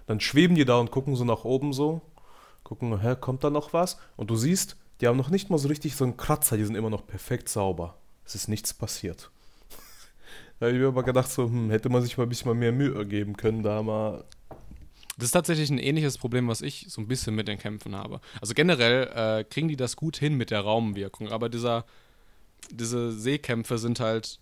Dann schweben die da und gucken so nach oben so. Gucken, hä, kommt da noch was? Und du siehst, die haben noch nicht mal so richtig so einen Kratzer. Die sind immer noch perfekt sauber. Es ist nichts passiert. Da habe ich mir aber gedacht, so, hm, hätte man sich mal ein bisschen mehr Mühe geben können, da mal Das ist tatsächlich ein ähnliches Problem, was ich so ein bisschen mit den Kämpfen habe. Also generell äh, kriegen die das gut hin mit der Raumwirkung, aber dieser, diese Seekämpfe sind halt.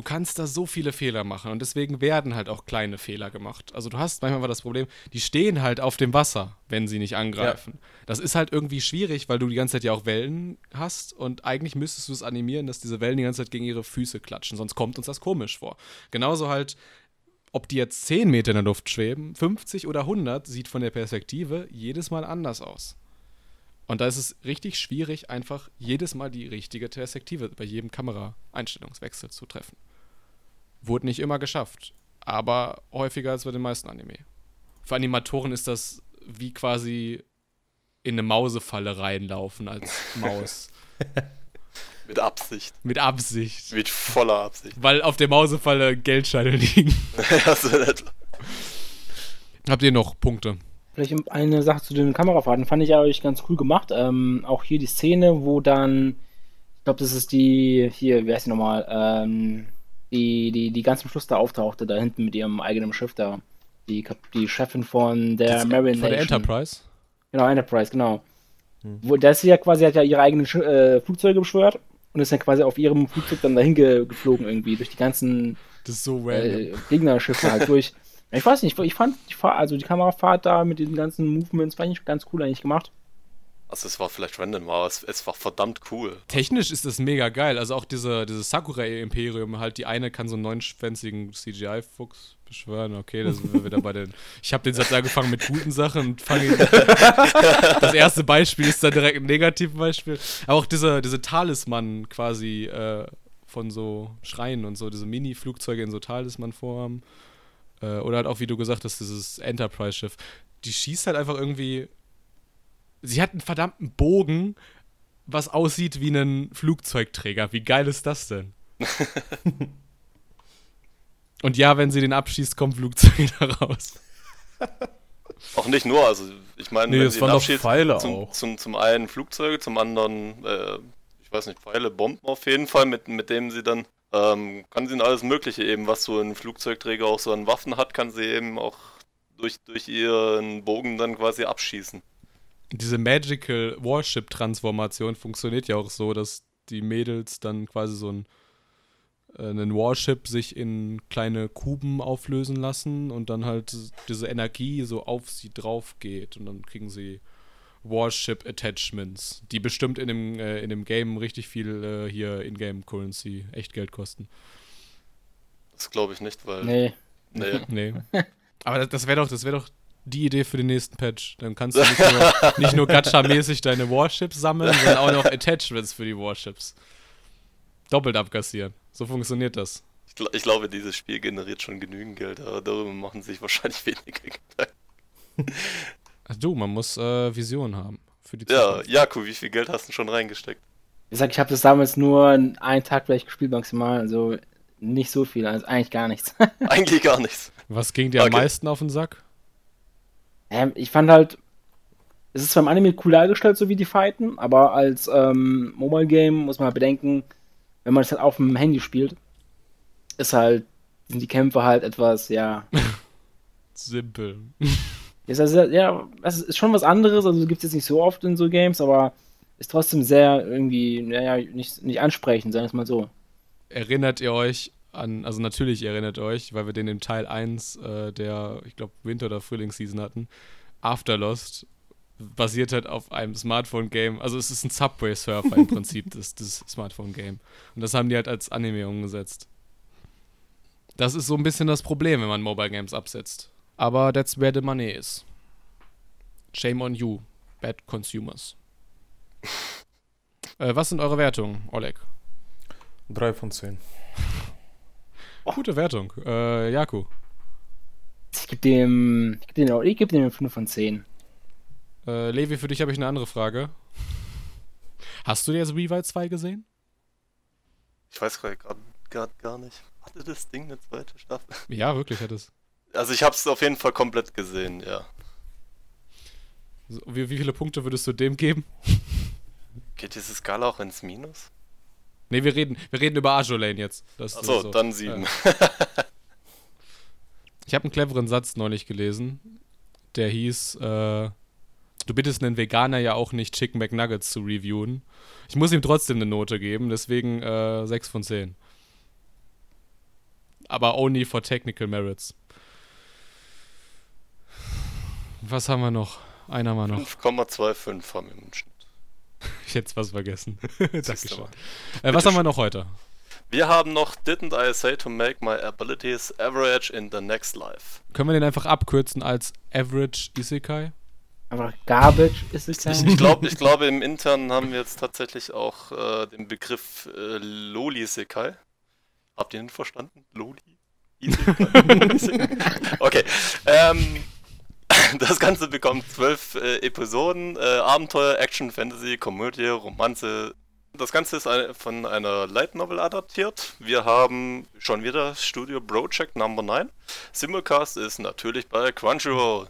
Du kannst da so viele Fehler machen und deswegen werden halt auch kleine Fehler gemacht. Also du hast manchmal das Problem, die stehen halt auf dem Wasser, wenn sie nicht angreifen. Das ist halt irgendwie schwierig, weil du die ganze Zeit ja auch Wellen hast und eigentlich müsstest du es animieren, dass diese Wellen die ganze Zeit gegen ihre Füße klatschen, sonst kommt uns das komisch vor. Genauso halt ob die jetzt 10 Meter in der Luft schweben, 50 oder 100, sieht von der Perspektive jedes Mal anders aus. Und da ist es richtig schwierig, einfach jedes Mal die richtige Perspektive bei jedem Kameraeinstellungswechsel zu treffen. Wurde nicht immer geschafft, aber häufiger als bei den meisten Anime. Für Animatoren ist das wie quasi in eine Mausefalle reinlaufen als Maus. Mit Absicht. Mit Absicht. Mit voller Absicht. Weil auf der Mausefalle Geldscheine liegen. Habt ihr noch Punkte? Vielleicht eine Sache zu den Kamerafahrten. Fand ich eigentlich ganz cool gemacht. Ähm, auch hier die Szene, wo dann, ich glaube, das ist die, hier, wie heißt die nochmal, ähm, die, die, die ganz am Schluss da auftauchte, da hinten mit ihrem eigenen Schiff da. Die, die Chefin von der Marin Von der Nation. Enterprise? Genau, Enterprise, genau. Wo, da ist sie ja quasi, hat ja ihre eigenen Sch äh, Flugzeuge beschwört und ist dann quasi auf ihrem Flugzeug dann dahin ge geflogen irgendwie, durch die ganzen Das so äh, Gegnerschiffe halt durch. Ich weiß nicht, ich fand die Fahr also die Kamerafahrt da mit diesen ganzen Movements fand ich ganz cool eigentlich gemacht. Also es war vielleicht random, aber es, es war verdammt cool. Technisch ist das mega geil. Also auch diese, dieses Sakurai-Imperium, halt die eine kann so einen neunschwänzigen CGI-Fuchs beschwören. Okay, da sind wir wieder bei den. Ich habe den Satz angefangen mit guten Sachen und fange ihn. Das erste Beispiel ist dann direkt ein Negativbeispiel. Aber auch diese, diese Talisman quasi äh, von so Schreien und so, diese Mini-Flugzeuge in so Talisman-Form. Äh, oder halt auch, wie du gesagt hast, dieses Enterprise-Schiff. Die schießt halt einfach irgendwie. Sie hat einen verdammten Bogen, was aussieht wie ein Flugzeugträger. Wie geil ist das denn? Und ja, wenn sie den abschießt, kommen Flugzeuge da raus. Auch nicht nur, also ich meine, Nee, wenn es sie waren abschießt, Pfeile zum, auch. Zum, zum einen Flugzeuge, zum anderen, äh, ich weiß nicht, Pfeile, Bomben auf jeden Fall, mit, mit denen sie dann, ähm, kann sie in alles Mögliche eben, was so ein Flugzeugträger auch so an Waffen hat, kann sie eben auch durch, durch ihren Bogen dann quasi abschießen. Diese Magical Warship-Transformation funktioniert ja auch so, dass die Mädels dann quasi so ein äh, einen Warship sich in kleine Kuben auflösen lassen und dann halt diese Energie so auf sie drauf geht und dann kriegen sie Warship Attachments, die bestimmt in dem, äh, in dem Game richtig viel äh, hier in-game Currency, echt Geld kosten. Das glaube ich nicht, weil. Nee. Nee. Nee. Aber das, das wäre doch, das wäre doch die Idee für den nächsten Patch. Dann kannst du nicht nur, nicht nur Gacha-mäßig deine Warships sammeln, sondern auch noch Attachments für die Warships. Doppelt abkassieren. So funktioniert das. Ich, gl- ich glaube, dieses Spiel generiert schon genügend Geld, aber darüber machen sich wahrscheinlich wenige Gedanken. Ach du, man muss äh, Visionen haben für die Ja. Jaku, wie viel Geld hast du schon reingesteckt? Ich sag, ich habe das damals nur einen Tag vielleicht gespielt maximal, also nicht so viel, also eigentlich gar nichts. Eigentlich gar nichts. Was ging dir am Okay. meisten auf den Sack? Ähm, ich fand halt, es ist zwar im Anime cool dargestellt, so wie die fighten, aber als ähm, Mobile Game muss man halt bedenken, wenn man es halt auf dem Handy spielt, ist halt, sind die Kämpfe halt etwas, ja, Simpel. ist also, ja, es ist schon was anderes, also gibt es jetzt nicht so oft in so Games, aber ist trotzdem sehr irgendwie, naja, nicht, nicht ansprechend, sagen wir es mal so. Erinnert ihr euch an, also natürlich erinnert ihr euch, weil wir den im Teil 1 äh, der, ich glaube, Winter- oder Frühlingsseason hatten, Afterlost basiert halt auf einem Smartphone-Game. Also es ist ein Subway-Surfer im Prinzip, das, das Smartphone-Game. Und das haben die halt als Anime umgesetzt. Das ist so ein bisschen das Problem, wenn man Mobile Games absetzt. Aber that's where the money is. Shame on you, bad consumers. äh, was sind eure Wertungen, Oleg? Drei von zehn. Gute Wertung. Äh, Jaku. Ich gebe dem, ich geb dem, ich geb dem 5 von 10. Äh, Levi, für dich habe ich eine andere Frage. Hast du jetzt Revive 2 gesehen? Ich weiß gerade gar, gar nicht. Hatte das Ding eine zweite Staffel? Ja, wirklich hat es. Also ich habe es auf jeden Fall komplett gesehen, ja. So, wie, wie viele Punkte würdest du dem geben? Geht diese Skala auch ins Minus? Ne, wir reden, wir reden über Ajolain jetzt. Das, Achso, so. dann sieben. Ja. Ich habe einen cleveren Satz neulich gelesen, der hieß, äh, du bittest einen Veganer ja auch nicht Chicken McNuggets zu reviewen. Ich muss ihm trotzdem eine Note geben, deswegen äh, 6 von 10. Aber only for technical merits. Was haben wir noch? Einer mal noch. 5,25 haben wir im. Ich hätte was vergessen. Dankeschön. Äh, was haben wir noch heute? Wir haben noch Didn't I say to make my abilities average in the next life? Können wir den einfach abkürzen als Average Isekai? Aber Garbage ist es Ich, ja. ich, glaub, ich glaube, im Internen haben wir jetzt tatsächlich auch äh, den Begriff äh, Loli Sekai. Habt ihr ihn verstanden? Loli? Isekai? Okay. Ähm, das Ganze bekommt zwölf äh, Episoden: äh, Abenteuer, Action, Fantasy, Komödie, Romanze. Das Ganze ist eine, von einer Light Novel adaptiert. Wir haben schon wieder Studio Project Number 9. Simulcast ist natürlich bei Crunchyroll.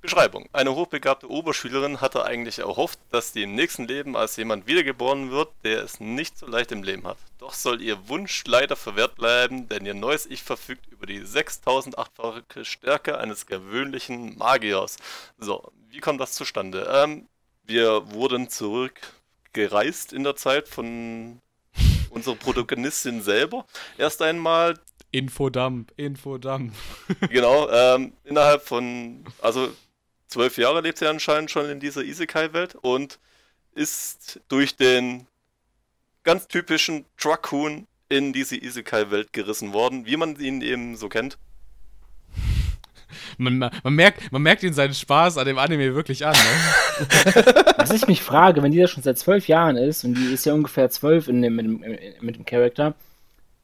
Beschreibung. Eine hochbegabte Oberschülerin hatte eigentlich erhofft, dass sie im nächsten Leben als jemand wiedergeboren wird, der es nicht so leicht im Leben hat. Doch soll ihr Wunsch leider verwehrt bleiben, denn ihr neues Ich verfügt über die 6008-fache Stärke eines gewöhnlichen Magiers. So, wie kommt das zustande? Ähm, wir wurden zurückgereist in der Zeit von unserer Protagonistin selber. Erst einmal Infodump, Infodump. genau, ähm, innerhalb von, also zwölf Jahre lebt sie anscheinend schon in dieser Isekai-Welt und ist durch den ganz typischen Truckhuhn in diese Isekai-Welt gerissen worden, wie man ihn eben so kennt. Man, man, merkt, man merkt ihn seinen Spaß an dem Anime wirklich an, ne? Was ich mich frage, wenn die da schon seit zwölf Jahren ist und die ist ja ungefähr zwölf in dem, mit, dem, mit dem Charakter,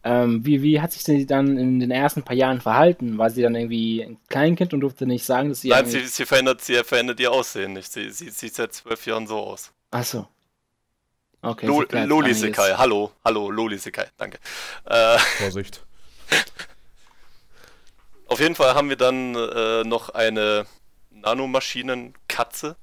ähm, wie, wie hat sich sie dann in den ersten paar Jahren verhalten? War sie dann irgendwie ein Kleinkind und durfte nicht sagen, dass sie. Nein, sie, sie, verändert, sie verändert ihr Aussehen nicht. Sie, sie sieht seit zwölf Jahren so aus. Achso. Okay. Lo Loli. Sekai, hallo, hallo, Loli Sekai, danke. Äh, Vorsicht. auf jeden Fall haben wir dann äh, noch eine Nanomaschinen-Katze.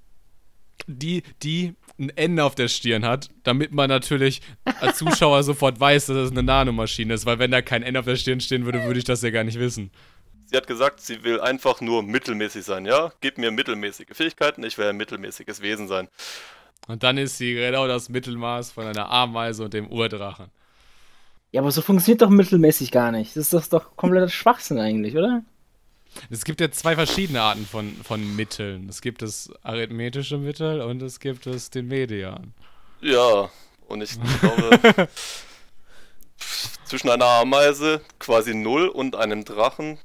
Die, die ein Ende auf der Stirn hat, damit man natürlich als Zuschauer sofort weiß, dass es eine Nanomaschine ist, weil wenn da kein Ende auf der Stirn stehen würde, würde ich das ja gar nicht wissen. Sie hat gesagt, sie will einfach nur mittelmäßig sein, ja? Gib mir mittelmäßige Fähigkeiten, ich will ein mittelmäßiges Wesen sein. Und dann ist sie genau das Mittelmaß von einer Ameise und dem Urdrachen. Ja, aber so funktioniert doch mittelmäßig gar nicht. Das ist doch, doch kompletter Schwachsinn eigentlich, oder? Es gibt ja zwei verschiedene Arten von, von Mitteln. Es gibt das arithmetische Mittel und es gibt es den Median. Ja, und ich glaube, zwischen einer Ameise quasi null und einem Drachen,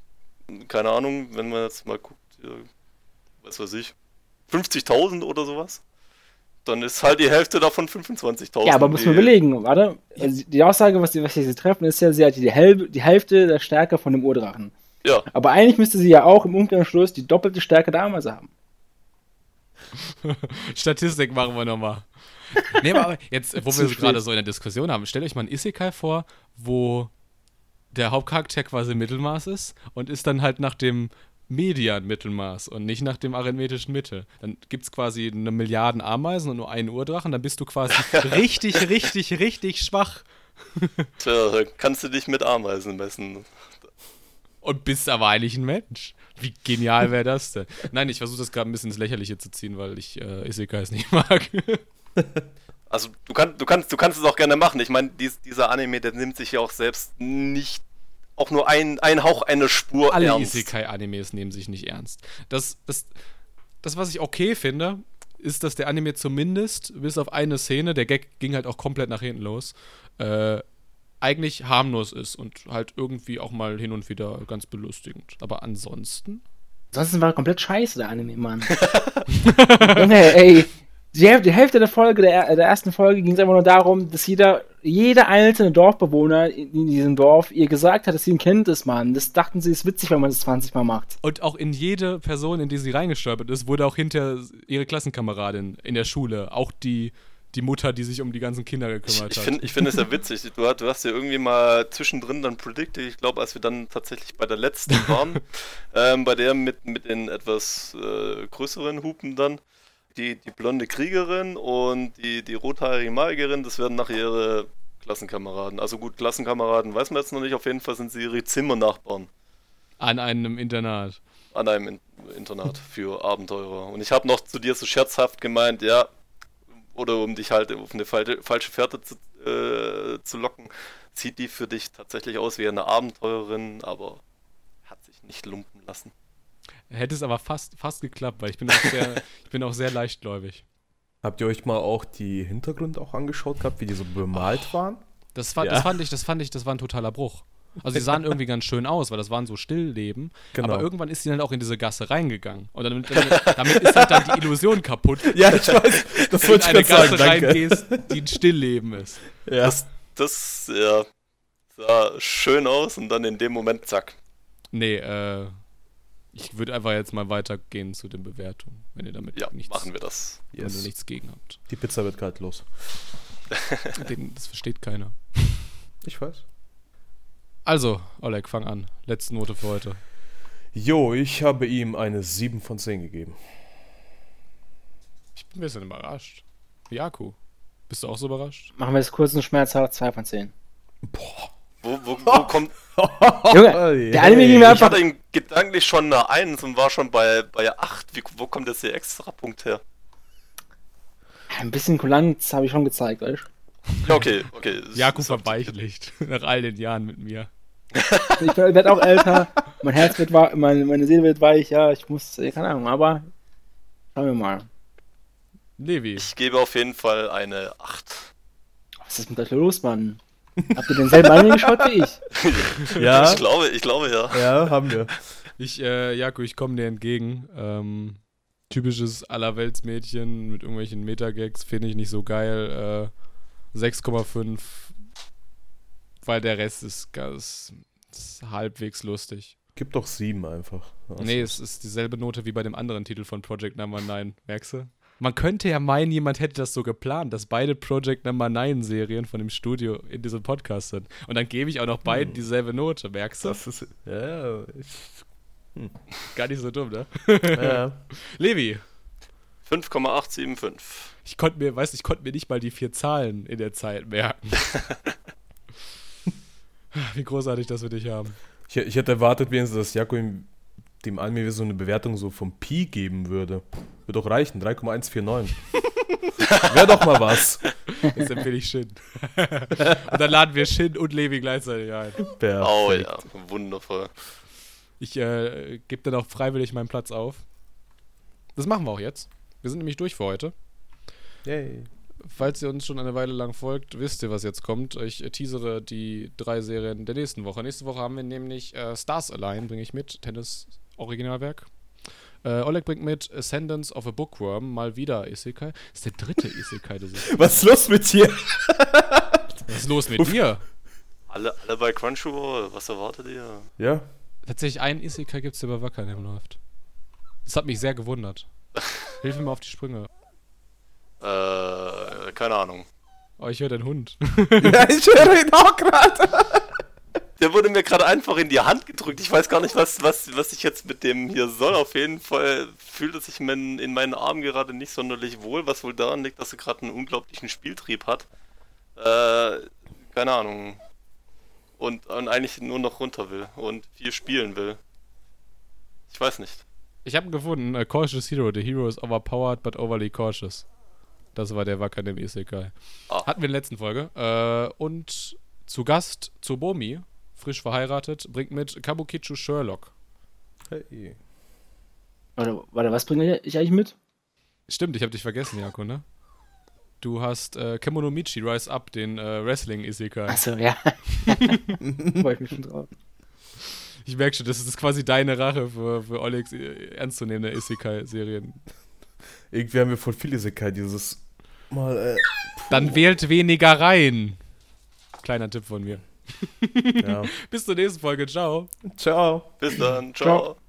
keine Ahnung, wenn man jetzt mal guckt, was weiß ich, 50.000 oder sowas, dann ist halt die Hälfte davon 25.000. Ja, aber muss man überlegen, warte. Also die Aussage, was, die, was sie treffen, ist ja, sie hat die, Hälfte, die Hälfte der Stärke von dem Urdrachen. Ja, Aber eigentlich müsste sie ja auch im Umkehrschluss die doppelte Stärke der Ameise haben. Statistik machen wir nochmal. Nee, aber jetzt, wo wir gerade so in der Diskussion haben, stellt euch mal ein Isekai vor, wo der Hauptcharakter quasi Mittelmaß ist und ist dann halt nach dem Median-Mittelmaß und nicht nach dem arithmetischen Mittel. Dann gibt es quasi eine Milliarden Ameisen und nur einen Urdrachen, dann bist du quasi richtig, richtig, richtig schwach tja, da kannst du dich mit Ameisen messen. Und bist aber eigentlich ein Mensch. Wie genial wäre das denn? Nein, ich versuche das gerade ein bisschen ins Lächerliche zu ziehen, weil ich äh, Isekais nicht mag. Also du, kann, du, kannst, du kannst es auch gerne machen. Ich meine, dies, dieser Anime, der nimmt sich ja auch selbst nicht auch nur ein, ein Hauch eine Spur alle ernst. Isekai-Animes nehmen sich nicht ernst. Das, das, das, was ich okay finde, ist, dass der Anime zumindest, bis auf eine Szene, der Gag ging halt auch komplett nach hinten los, äh, eigentlich harmlos ist und halt irgendwie auch mal hin und wieder ganz belustigend. Aber ansonsten. Ansonsten war er komplett scheiße, der Anime, Mann. Junge, ey. die, Häl- die Hälfte der Folge, der, der ersten Folge, ging es einfach nur darum, dass jeder, jeder einzelne Dorfbewohner in, in diesem Dorf ihr gesagt hat, dass sie ihn kennt, das Mann. Das dachten sie, ist witzig, wenn man das 20 Mal macht. Und auch in jede Person, in die sie reingestolpert ist, wurde auch hinter ihre Klassenkameradin in der Schule, auch die, die Mutter, die sich um die ganzen Kinder Ich, gekümmert ich hat. finde ich find es ja witzig. Du, hast- du hast ja irgendwie mal zwischendrin dann predicted, ich glaube, als wir dann tatsächlich bei der letzten waren, ähm, bei der mit, mit den etwas äh, größeren Hupen dann, die, die blonde Kriegerin und die, die rothaarige Magierin, das werden nachher ihre Klassenkameraden. Also gut, Klassenkameraden weiß man jetzt noch nicht, auf jeden Fall sind sie ihre Zimmernachbarn An einem Internat. an einem In Internat für Abenteurer. Und ich habe noch zu dir so scherzhaft gemeint, ja, oder um dich halt auf eine falsche, falsche Fährte zu, äh, zu locken, sieht die für dich tatsächlich aus wie eine Abenteurerin, aber hat sich nicht lumpen lassen. Hätte es aber fast, fast geklappt, weil ich bin auch sehr, ich bin auch sehr leichtgläubig. Habt ihr euch mal auch die Hintergründe auch angeschaut gehabt, wie die so bemalt waren? Das, war, Ja. das fand ich, das fand ich, das war ein totaler Bruch. Also sie sahen irgendwie ganz schön aus, weil das waren so Stillleben. Genau. Aber irgendwann ist sie dann auch in diese Gasse reingegangen. Und damit, damit, damit ist halt dann die Illusion kaputt. Ja, ich weiß, das wenn du wollte in ich eine gerade Gasse sagen, danke. reingehst, die ein Stillleben ist. Ja. Das, das, ja, sah schön aus und dann in dem Moment, zack. Nee, äh, ich würde einfach jetzt mal weitergehen zu den Bewertungen, wenn ihr damit Ja, nichts, machen wir das. wenn Yes. ihr nichts gegen habt. Die Pizza wird gerade los. Den, das versteht keiner. Ich weiß. Also, Oleg, fang an. Letzte Note für heute. Jo, ich habe ihm eine 7 von 10 gegeben. Ich bin ein bisschen überrascht. Jaku, bist du auch so überrascht? Machen wir es kurz und schmerzhaft, 2 von 10. Boah. Wo, wo, wo kommt. Junge, der Anime ging mir Ich einfach. hatte ihn gedanklich schon eine 1 und war schon bei, bei 8. Wie, wo kommt jetzt der extra Punkt her? Ein bisschen Kulanz habe ich schon gezeigt, weißt Ja, okay, okay. Jaku Ist- ist verbeichlicht. Nach all den Jahren mit mir. Ich werde auch älter, mein Herz wird weich, meine, meine Seele wird weich, ja, ich muss, keine Ahnung, aber schauen wir mal. Levi. Ich gebe auf jeden Fall eine 8. Was ist mit euch los, Mann? Habt ihr denselben Anime geschaut wie ich? Ja, Ich glaube, ich glaube ja. ja, haben wir. Ich, äh, Jaku, ich komme dir entgegen. Ähm, typisches Allerweltsmädchen mit irgendwelchen Metagags finde ich nicht so geil. Äh, 6,5, weil der Rest ist, ganz, ist halbwegs lustig. Gib doch 7 einfach. Also, Nee, es ist dieselbe Note wie bei dem anderen Titel von Project Number 9, merkst du? Man könnte ja meinen, jemand hätte das so geplant, dass beide Project Number 9 Serien von dem Studio in diesem Podcast sind. Und dann gebe ich auch noch beiden dieselbe Note, merkst du? Das ist. Ja, ich, Gar nicht so dumm, ne? ja. Levi, 5,875. ich konnte mir, weißt du, ich konnte mir nicht mal die vier Zahlen in der Zeit merken. Wie großartig, dass wir dich haben. Ich, ich hätte erwartet, wenigstens, dass Jakob ihm, dem Anime so eine Bewertung so vom Pi geben würde. Würde doch reichen, 3,149. Wäre doch mal was. Das empfehle ich Shin. und dann laden wir Shin und Levi gleichzeitig ein. Perfekt. Oh ja, wundervoll. Ich äh, gebe dann auch freiwillig meinen Platz auf. Das machen wir auch jetzt. Wir sind nämlich durch für heute. Yay. Falls ihr uns schon eine Weile lang folgt, wisst ihr, was jetzt kommt. Ich teasere die drei Serien der nächsten Woche. Nächste Woche haben wir nämlich äh, Stars Align, bringe ich mit. Tennis Originalwerk. Äh, Oleg bringt mit Ascendance of a Bookworm, mal wieder Isekai. Das ist der dritte Isekai des Was ist los mit dir? Was ist los mit dir? Alle, alle bei Crunchyroll, was erwartet ihr? Ja. Tatsächlich einen Isekai gibt es, der bei Wakanim läuft. Das hat mich sehr gewundert. Hilf mir mal auf die Sprünge. Äh, keine Ahnung. Oh, ich höre deinen Hund. ja, ich höre ihn auch gerade. Der wurde mir gerade einfach in die Hand gedrückt. Ich weiß gar nicht, was, was, was ich jetzt mit dem hier soll. Auf jeden Fall fühlt es sich mein, in meinen Armen gerade nicht sonderlich wohl, was wohl daran liegt, dass er gerade einen unglaublichen Spieltrieb hat. Äh, keine Ahnung. Und, und eigentlich nur noch runter will und viel spielen will. Ich weiß nicht. Ich habe ihn gefunden. A cautious Hero. The Hero is overpowered but overly cautious. Das war der Wakanim Isekai. Ah. Hatten wir in der letzten Folge. Äh, und zu Gast Tsubomi, frisch verheiratet, bringt mit Kabukicho Sherlock. Hey. Warte, warte, was bringe ich eigentlich mit? Stimmt, ich habe dich vergessen, Jako, ne? Du hast äh, Kemonomichi Rise Up, den äh, Wrestling Isekai. Achso, ja. Freue ich mich schon drauf. Ich merke schon, das ist quasi deine Rache für, für Olegs äh, ernstzunehmende Isekai-Serien. Irgendwie haben wir voll viel Isekai, dieses mal, äh, Dann wählt weniger rein. Kleiner Tipp von mir. ja. Bis zur nächsten Folge. Ciao. Ciao. Bis dann. Ciao. Ciao.